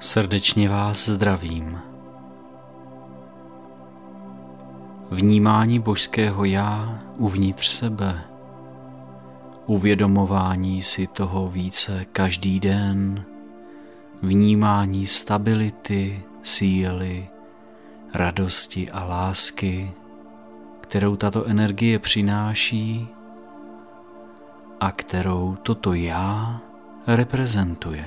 Srdečně vás zdravím. Vnímání božského já uvnitř sebe, uvědomování si toho více každý den, vnímání stability, síly, radosti a lásky, kterou tato energie přináší a kterou toto já reprezentuje.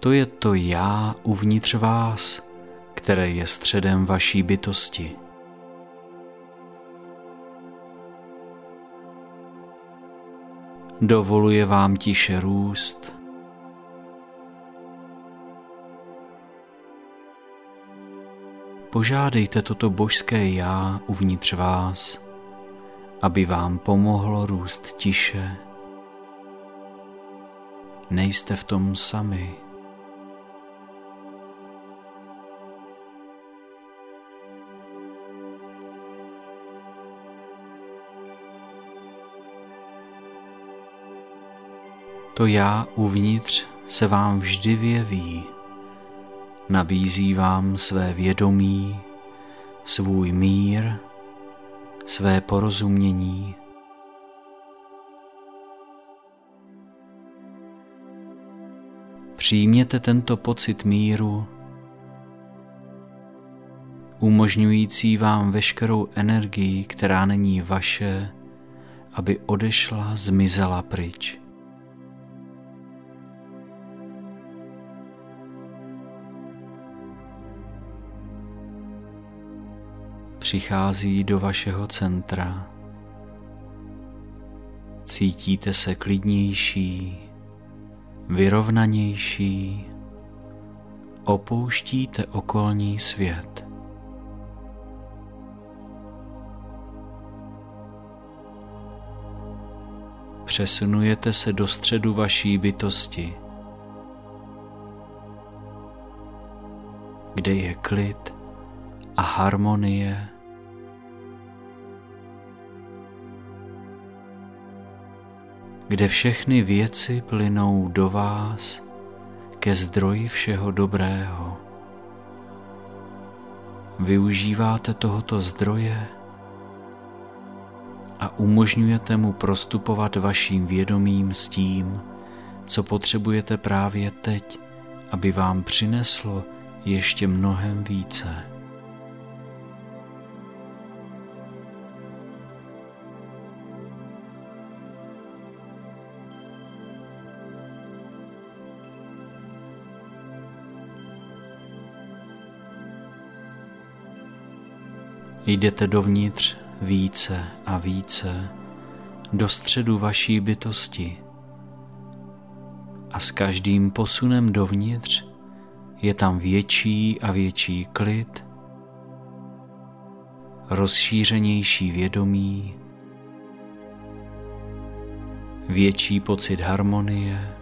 To je to já uvnitř vás, které je středem vaší bytosti. Dovoluje vám tiše růst, Požádejte toto božské já uvnitř vás, aby vám pomohlo růst tiše. Nejste v tom sami. To já uvnitř se vám vždy vyjeví. Nabízí vám své vědomí, svůj mír, své porozumění. Přijměte tento pocit míru, umožňující vám veškerou energii, která není vaše, aby odešla, zmizela pryč. Přichází do vašeho centra. Cítíte se klidnější, vyrovnanější, opouštíte okolní svět. Přesunujete se do středu vaší bytosti, kde je klid a harmonie kde všechny věci plynou do vás ke zdroji všeho dobrého. Využíváte tohoto zdroje a umožňujete mu prostupovat vaším vědomím s tím, co potřebujete právě teď, aby vám přineslo ještě mnohem více. Jdete dovnitř více a více do středu vaší bytosti. A s každým posunem dovnitř je tam větší a větší klid, rozšířenější vědomí, větší pocit harmonie,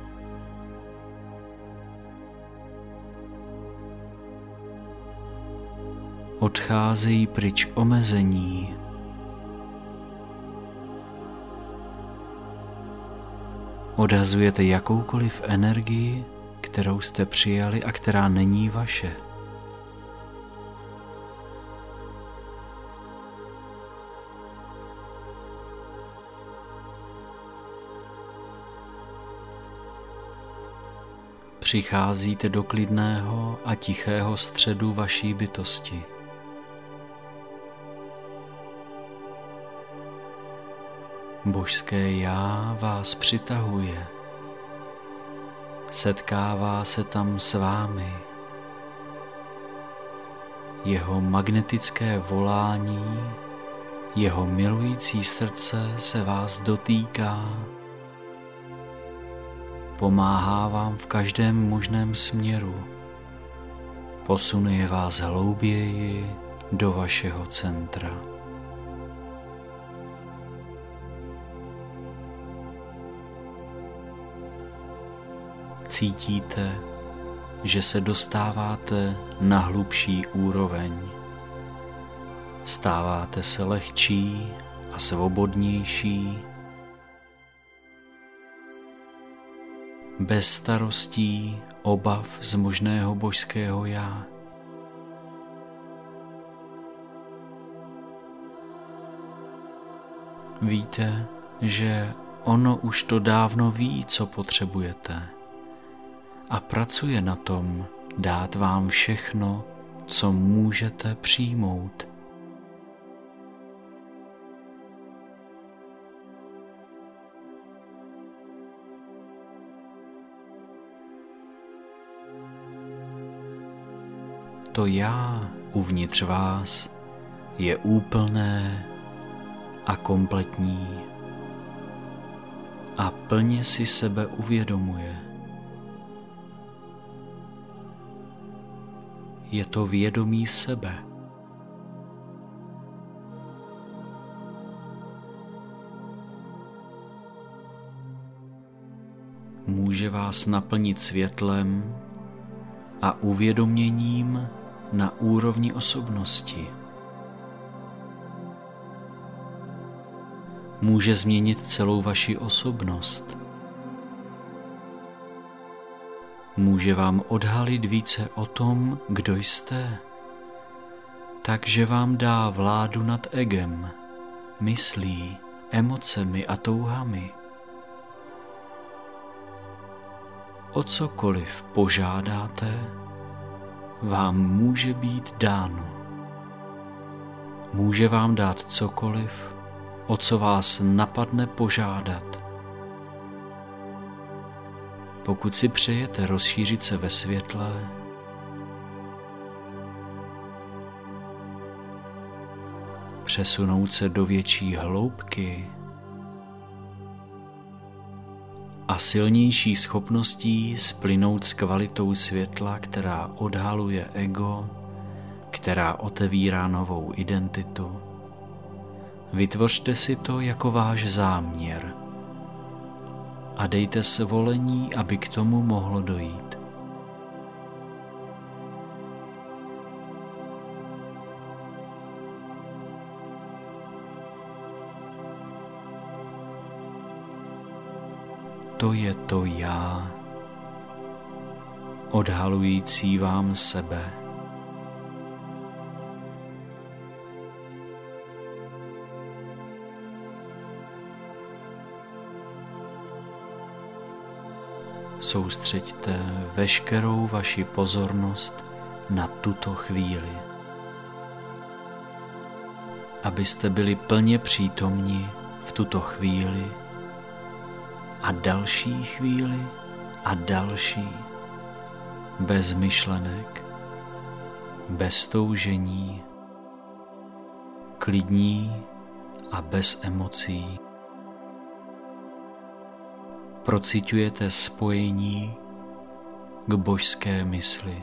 odcházejí pryč omezení. Odhazujete jakoukoliv energii, kterou jste přijali a která není vaše. Přicházíte do klidného a tichého středu vaší bytosti. Božské já vás přitahuje, setkává se tam s vámi. Jeho magnetické volání, jeho milující srdce se vás dotýká, pomáhá vám v každém možném směru, posunuje vás hlouběji do vašeho centra. Cítíte, že se dostáváte na hlubší úroveň. Stáváte se lehčí a svobodnější. bez starostí, obav z možného božského já. Víte, že ono už to dávno ví, co potřebujete a pracuje na tom dát vám všechno, co můžete přijmout. To já uvnitř vás je úplné a kompletní a plně si sebe uvědomuje. Je to vědomí sebe. Může vás naplnit světlem a uvědoměním na úrovni osobnosti. může změnit celou vaši osobnost. Může vám odhalit více o tom, kdo jste, takže vám dá vládu nad egem, myslí, emocemi a touhami. O cokoliv požádáte, vám může být dáno. Může vám dát cokoliv, o co vás napadne požádat. Pokud si přejete rozšířit se ve světle, přesunout se do větší hloubky a silnější schopností splynout s kvalitou světla, která odhaluje ego, která otevírá novou identitu, Vytvořte si to jako váš záměr a dejte svolení, aby k tomu mohlo dojít. To je to já, odhalující vám sebe. Soustřeďte veškerou vaši pozornost na tuto chvíli, abyste byli plně přítomni v tuto chvíli a další chvíli a další, bez myšlenek, bez toužení, klidní a bez emocí procitujete spojení k božské mysli.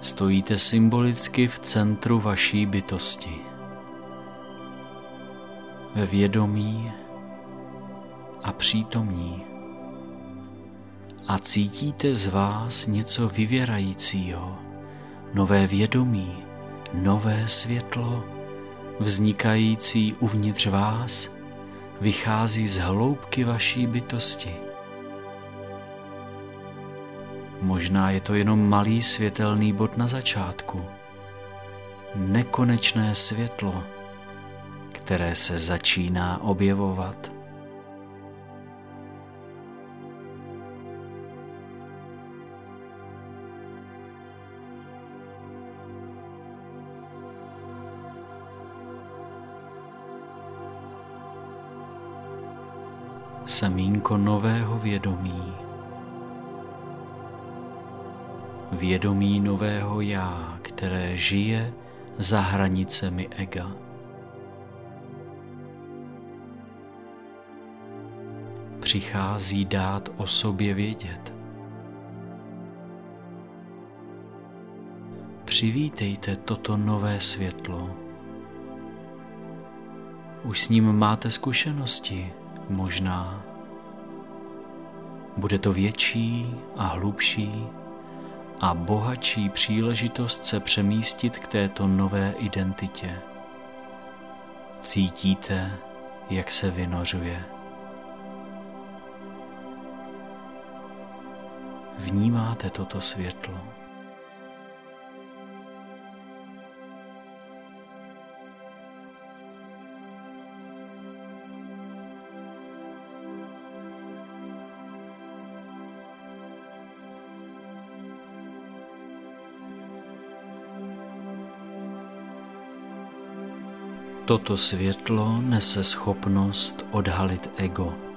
Stojíte symbolicky v centru vaší bytosti vědomí a přítomní. A cítíte z vás něco vyvěrajícího, nové vědomí, nové světlo, vznikající uvnitř vás, vychází z hloubky vaší bytosti. Možná je to jenom malý světelný bod na začátku, nekonečné světlo, které se začíná objevovat. Semínko nového vědomí. Vědomí nového já, které žije za hranicemi ega. Přichází dát o sobě vědět. Přivítejte toto nové světlo. Už s ním máte zkušenosti, možná. Bude to větší a hlubší a bohatší příležitost se přemístit k této nové identitě. Cítíte, jak se vynořuje. Vnímáte toto světlo. Toto světlo nese schopnost odhalit ego.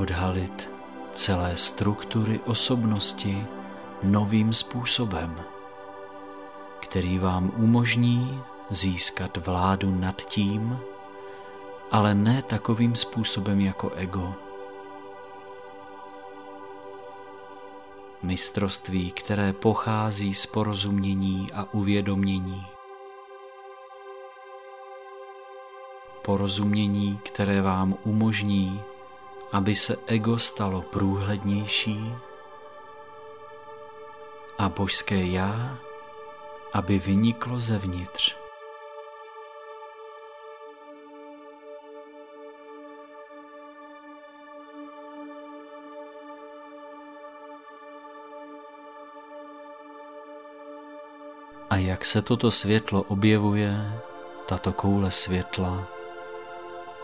Odhalit celé struktury osobnosti novým způsobem, který vám umožní získat vládu nad tím, ale ne takovým způsobem jako ego mistrovství, které pochází z porozumění a uvědomění. Porozumění, které vám umožní, aby se ego stalo průhlednější a božské já, aby vyniklo zevnitř. A jak se toto světlo objevuje, tato koule světla,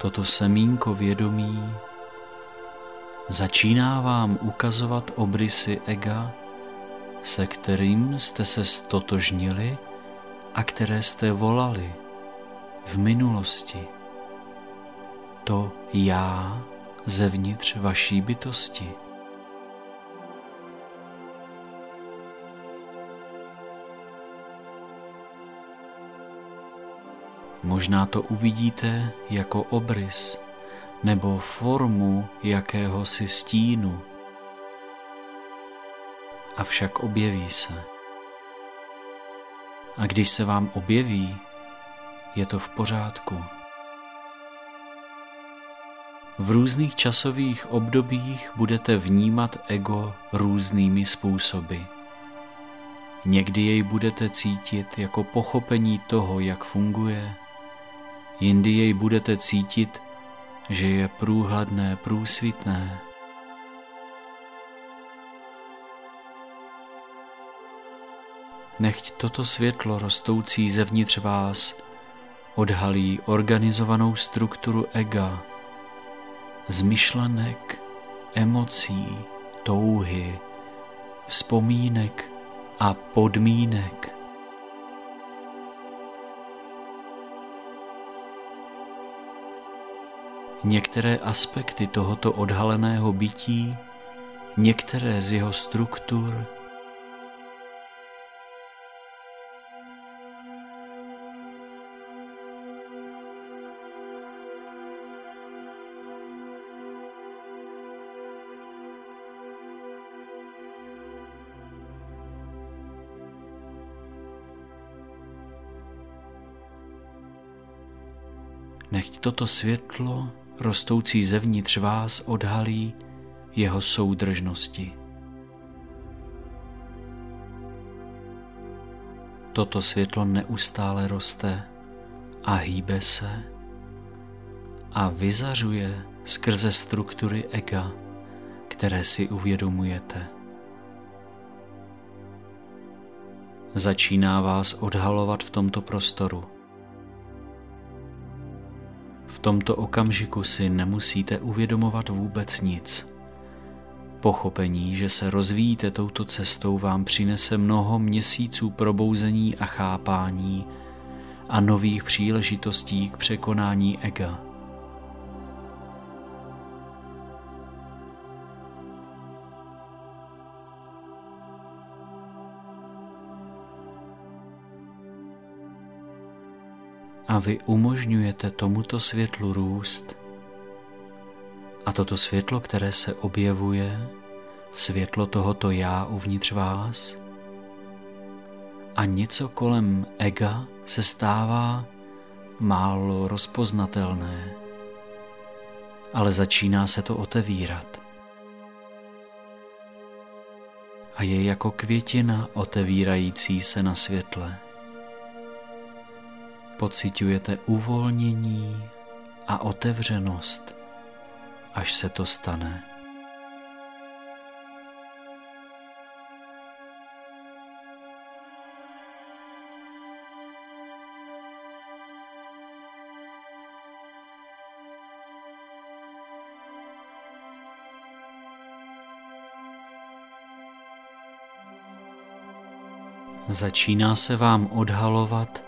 toto semínko vědomí, začíná vám ukazovat obrysy ega, se kterým jste se stotožnili a které jste volali v minulosti. To já zevnitř vaší bytosti. Možná to uvidíte jako obrys nebo formu jakéhosi stínu. Avšak objeví se. A když se vám objeví, je to v pořádku. V různých časových obdobích budete vnímat ego různými způsoby. Někdy jej budete cítit jako pochopení toho, jak funguje, jindy jej budete cítit, že je průhledné, průsvitné. Nechť toto světlo rostoucí zevnitř vás odhalí organizovanou strukturu ega, zmyšlenek, emocí, touhy, vzpomínek a podmínek. Některé aspekty tohoto odhaleného bytí, některé z jeho struktur, Nechť toto světlo rostoucí zevnitř vás odhalí jeho soudržnosti. Toto světlo neustále roste a hýbe se a vyzařuje skrze struktury ega, které si uvědomujete. Začíná vás odhalovat v tomto prostoru – tomto okamžiku si nemusíte uvědomovat vůbec nic. Pochopení, že se rozvíjíte touto cestou, vám přinese mnoho měsíců probouzení a chápání a nových příležitostí k překonání ega. A vy umožňujete tomuto světlu růst. A toto světlo, které se objevuje, světlo tohoto já uvnitř vás, a něco kolem ega se stává málo rozpoznatelné, ale začíná se to otevírat. A je jako květina otevírající se na světle. Pocitujete uvolnění a otevřenost, až se to stane. Začíná se vám odhalovat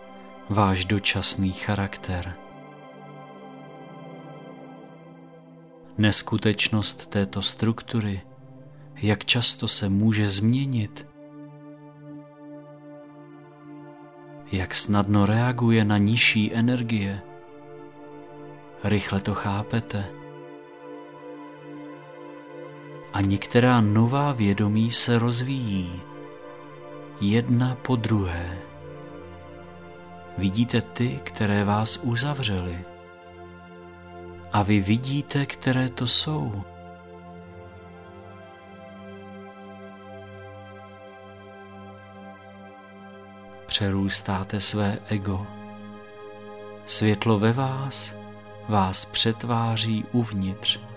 váš dočasný charakter. Neskutečnost této struktury, jak často se může změnit, jak snadno reaguje na nižší energie. Rychle to chápete. A některá nová vědomí se rozvíjí jedna po druhé. Vidíte ty, které vás uzavřely. A vy vidíte, které to jsou. Přerůstáte své ego. Světlo ve vás vás přetváří uvnitř.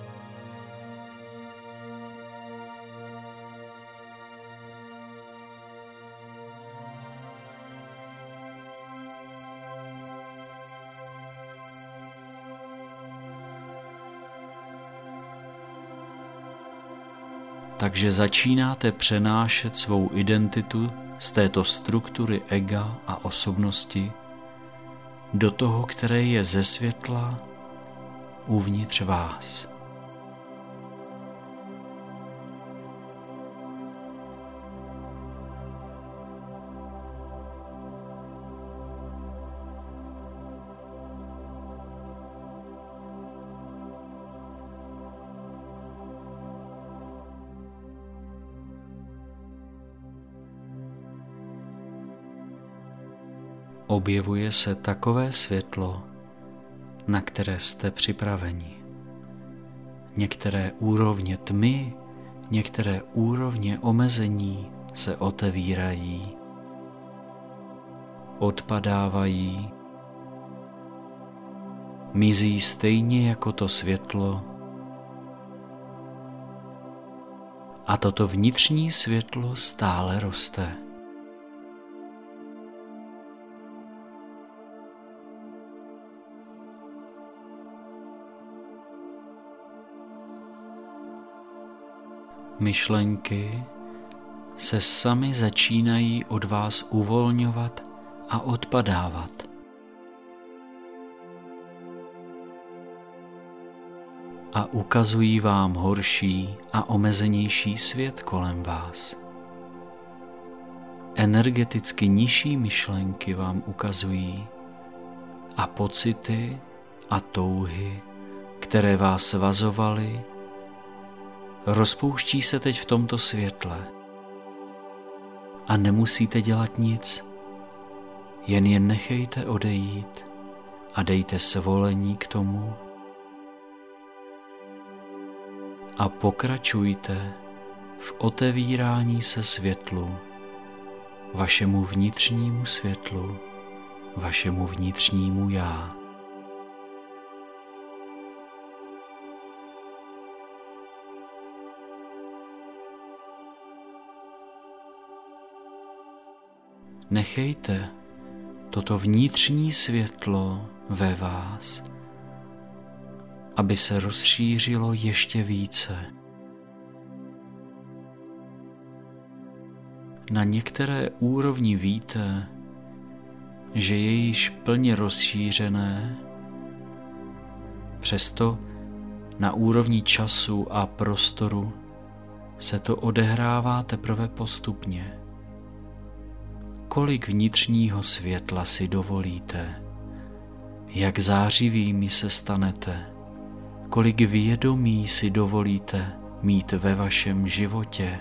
Takže začínáte přenášet svou identitu z této struktury ega a osobnosti do toho, které je ze světla uvnitř vás. Objevuje se takové světlo, na které jste připraveni. Některé úrovně tmy, některé úrovně omezení se otevírají, odpadávají, mizí stejně jako to světlo a toto vnitřní světlo stále roste. Myšlenky se sami začínají od vás uvolňovat a odpadávat. A ukazují vám horší a omezenější svět kolem vás. Energeticky nižší myšlenky vám ukazují a pocity a touhy, které vás svazovaly rozpouští se teď v tomto světle. A nemusíte dělat nic, jen je nechejte odejít a dejte svolení k tomu a pokračujte v otevírání se světlu, vašemu vnitřnímu světlu, vašemu vnitřnímu já. Nechejte toto vnitřní světlo ve vás, aby se rozšířilo ještě více. Na některé úrovni víte, že je již plně rozšířené, přesto na úrovni času a prostoru se to odehrává teprve postupně kolik vnitřního světla si dovolíte, jak zářivými se stanete, kolik vědomí si dovolíte mít ve vašem životě.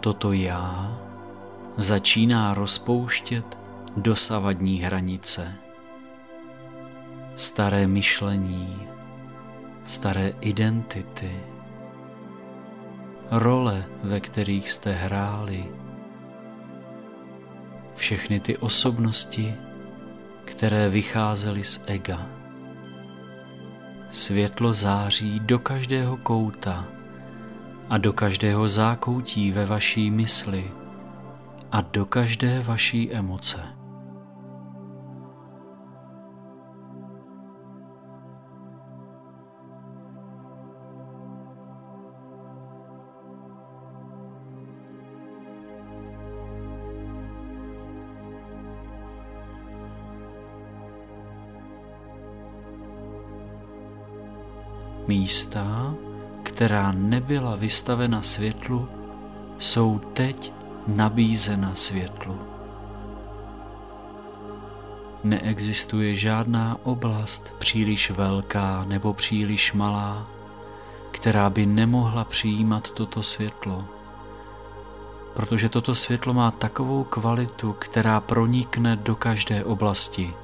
Toto já začíná rozpouštět dosavadní hranice, staré myšlení, staré identity, role, ve kterých jste hráli, všechny ty osobnosti, které vycházely z ega. Světlo září do každého kouta a do každého zákoutí ve vaší mysli a do každé vaší emoce. Místa, která nebyla vystavena světlu, jsou teď nabízena světlu. Neexistuje žádná oblast příliš velká nebo příliš malá, která by nemohla přijímat toto světlo, protože toto světlo má takovou kvalitu, která pronikne do každé oblasti,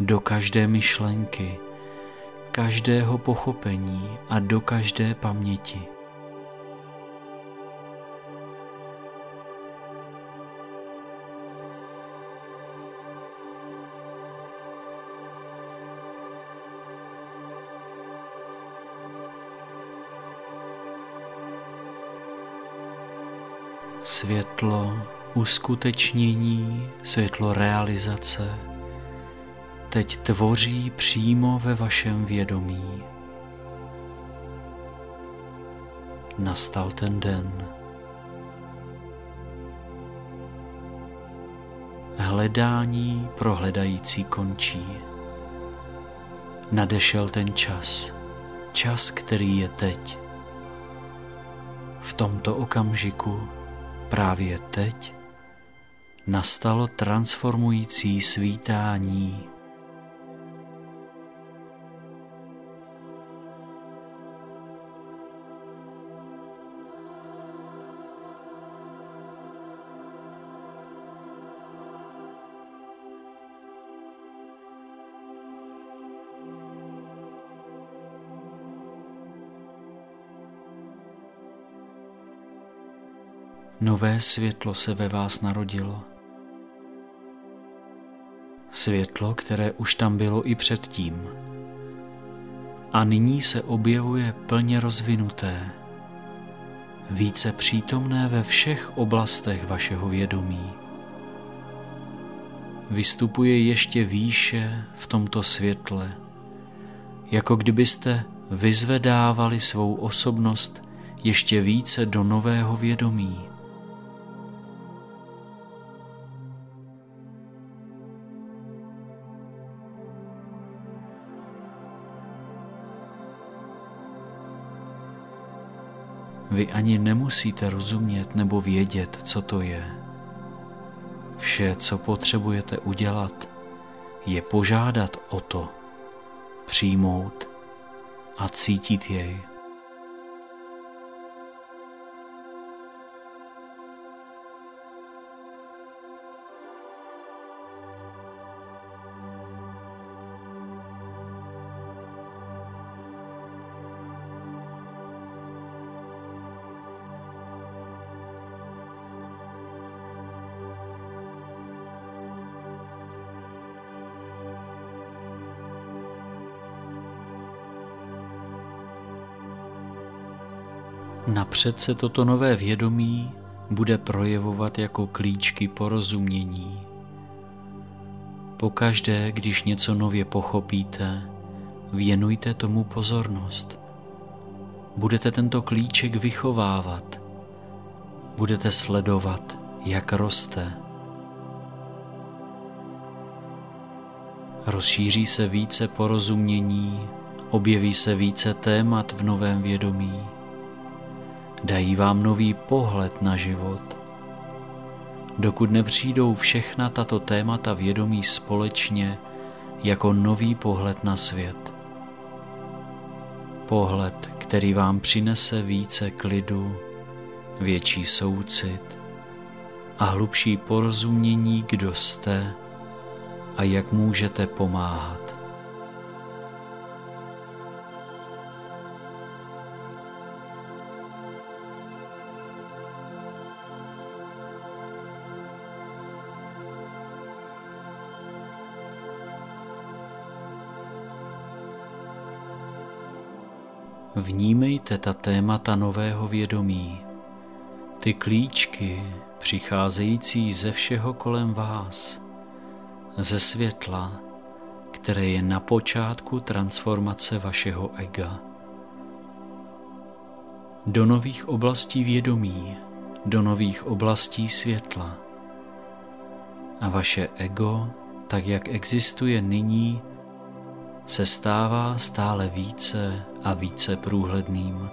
do každé myšlenky, každého pochopení a do každé paměti. Světlo uskutečnění, světlo realizace teď tvoří přímo ve vašem vědomí. Nastal ten den. Hledání pro hledající končí. Nadešel ten čas, čas, který je teď. V tomto okamžiku, právě teď, nastalo transformující svítání Nové světlo se ve vás narodilo. Světlo, které už tam bylo i předtím. A nyní se objevuje plně rozvinuté, více přítomné ve všech oblastech vašeho vědomí. Vystupuje ještě výše v tomto světle, jako kdybyste vyzvedávali svou osobnost ještě více do nového vědomí. Vy ani nemusíte rozumět nebo vědět, co to je. Vše, co potřebujete udělat, je požádat o to, přijmout a cítit jej. Napřed se toto nové vědomí bude projevovat jako klíčky porozumění. Pokaždé, když něco nově pochopíte, věnujte tomu pozornost. Budete tento klíček vychovávat. Budete sledovat, jak roste. Rozšíří se více porozumění, objeví se více témat v novém vědomí dají vám nový pohled na život. Dokud nepřijdou všechna tato témata vědomí společně jako nový pohled na svět. Pohled, který vám přinese více klidu, větší soucit a hlubší porozumění, kdo jste a jak můžete pomáhat. Vnímejte ta témata nového vědomí, ty klíčky přicházející ze všeho kolem vás, ze světla, které je na počátku transformace vašeho ega. Do nových oblastí vědomí, do nových oblastí světla. A vaše ego, tak jak existuje nyní, se stává stále více a více průhledným.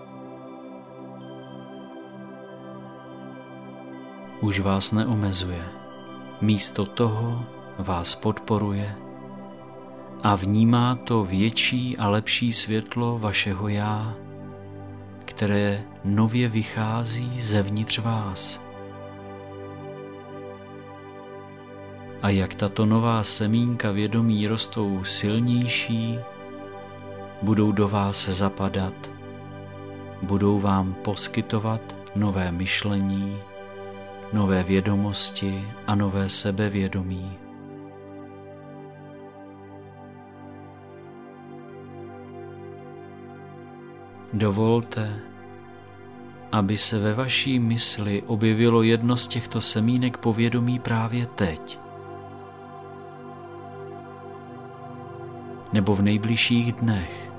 Už vás neomezuje, místo toho vás podporuje a vnímá to větší a lepší světlo vašeho já, které nově vychází zevnitř vás. a jak tato nová semínka vědomí rostou silnější, budou do vás zapadat, budou vám poskytovat nové myšlení, nové vědomosti a nové sebevědomí. Dovolte, aby se ve vaší mysli objevilo jedno z těchto semínek povědomí právě teď. nebo v nejbližších dnech.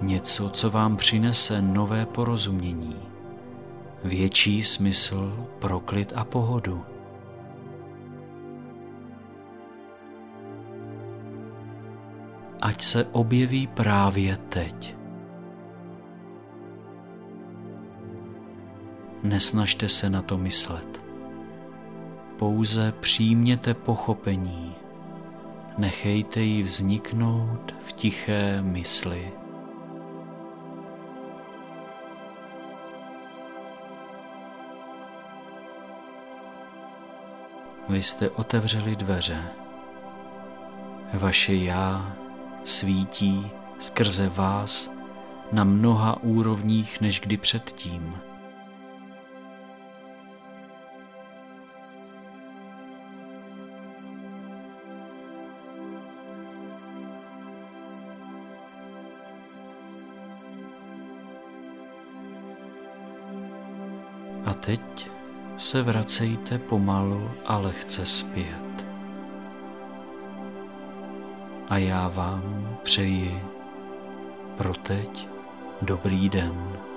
Něco, co vám přinese nové porozumění, větší smysl pro klid a pohodu. Ať se objeví právě teď. Nesnažte se na to myslet. Pouze přijměte pochopení nechejte ji vzniknout v tiché mysli. Vy jste otevřeli dveře. Vaše já svítí skrze vás na mnoha úrovních než kdy předtím. A teď se vracejte pomalu a lehce zpět. A já vám přeji pro teď dobrý den.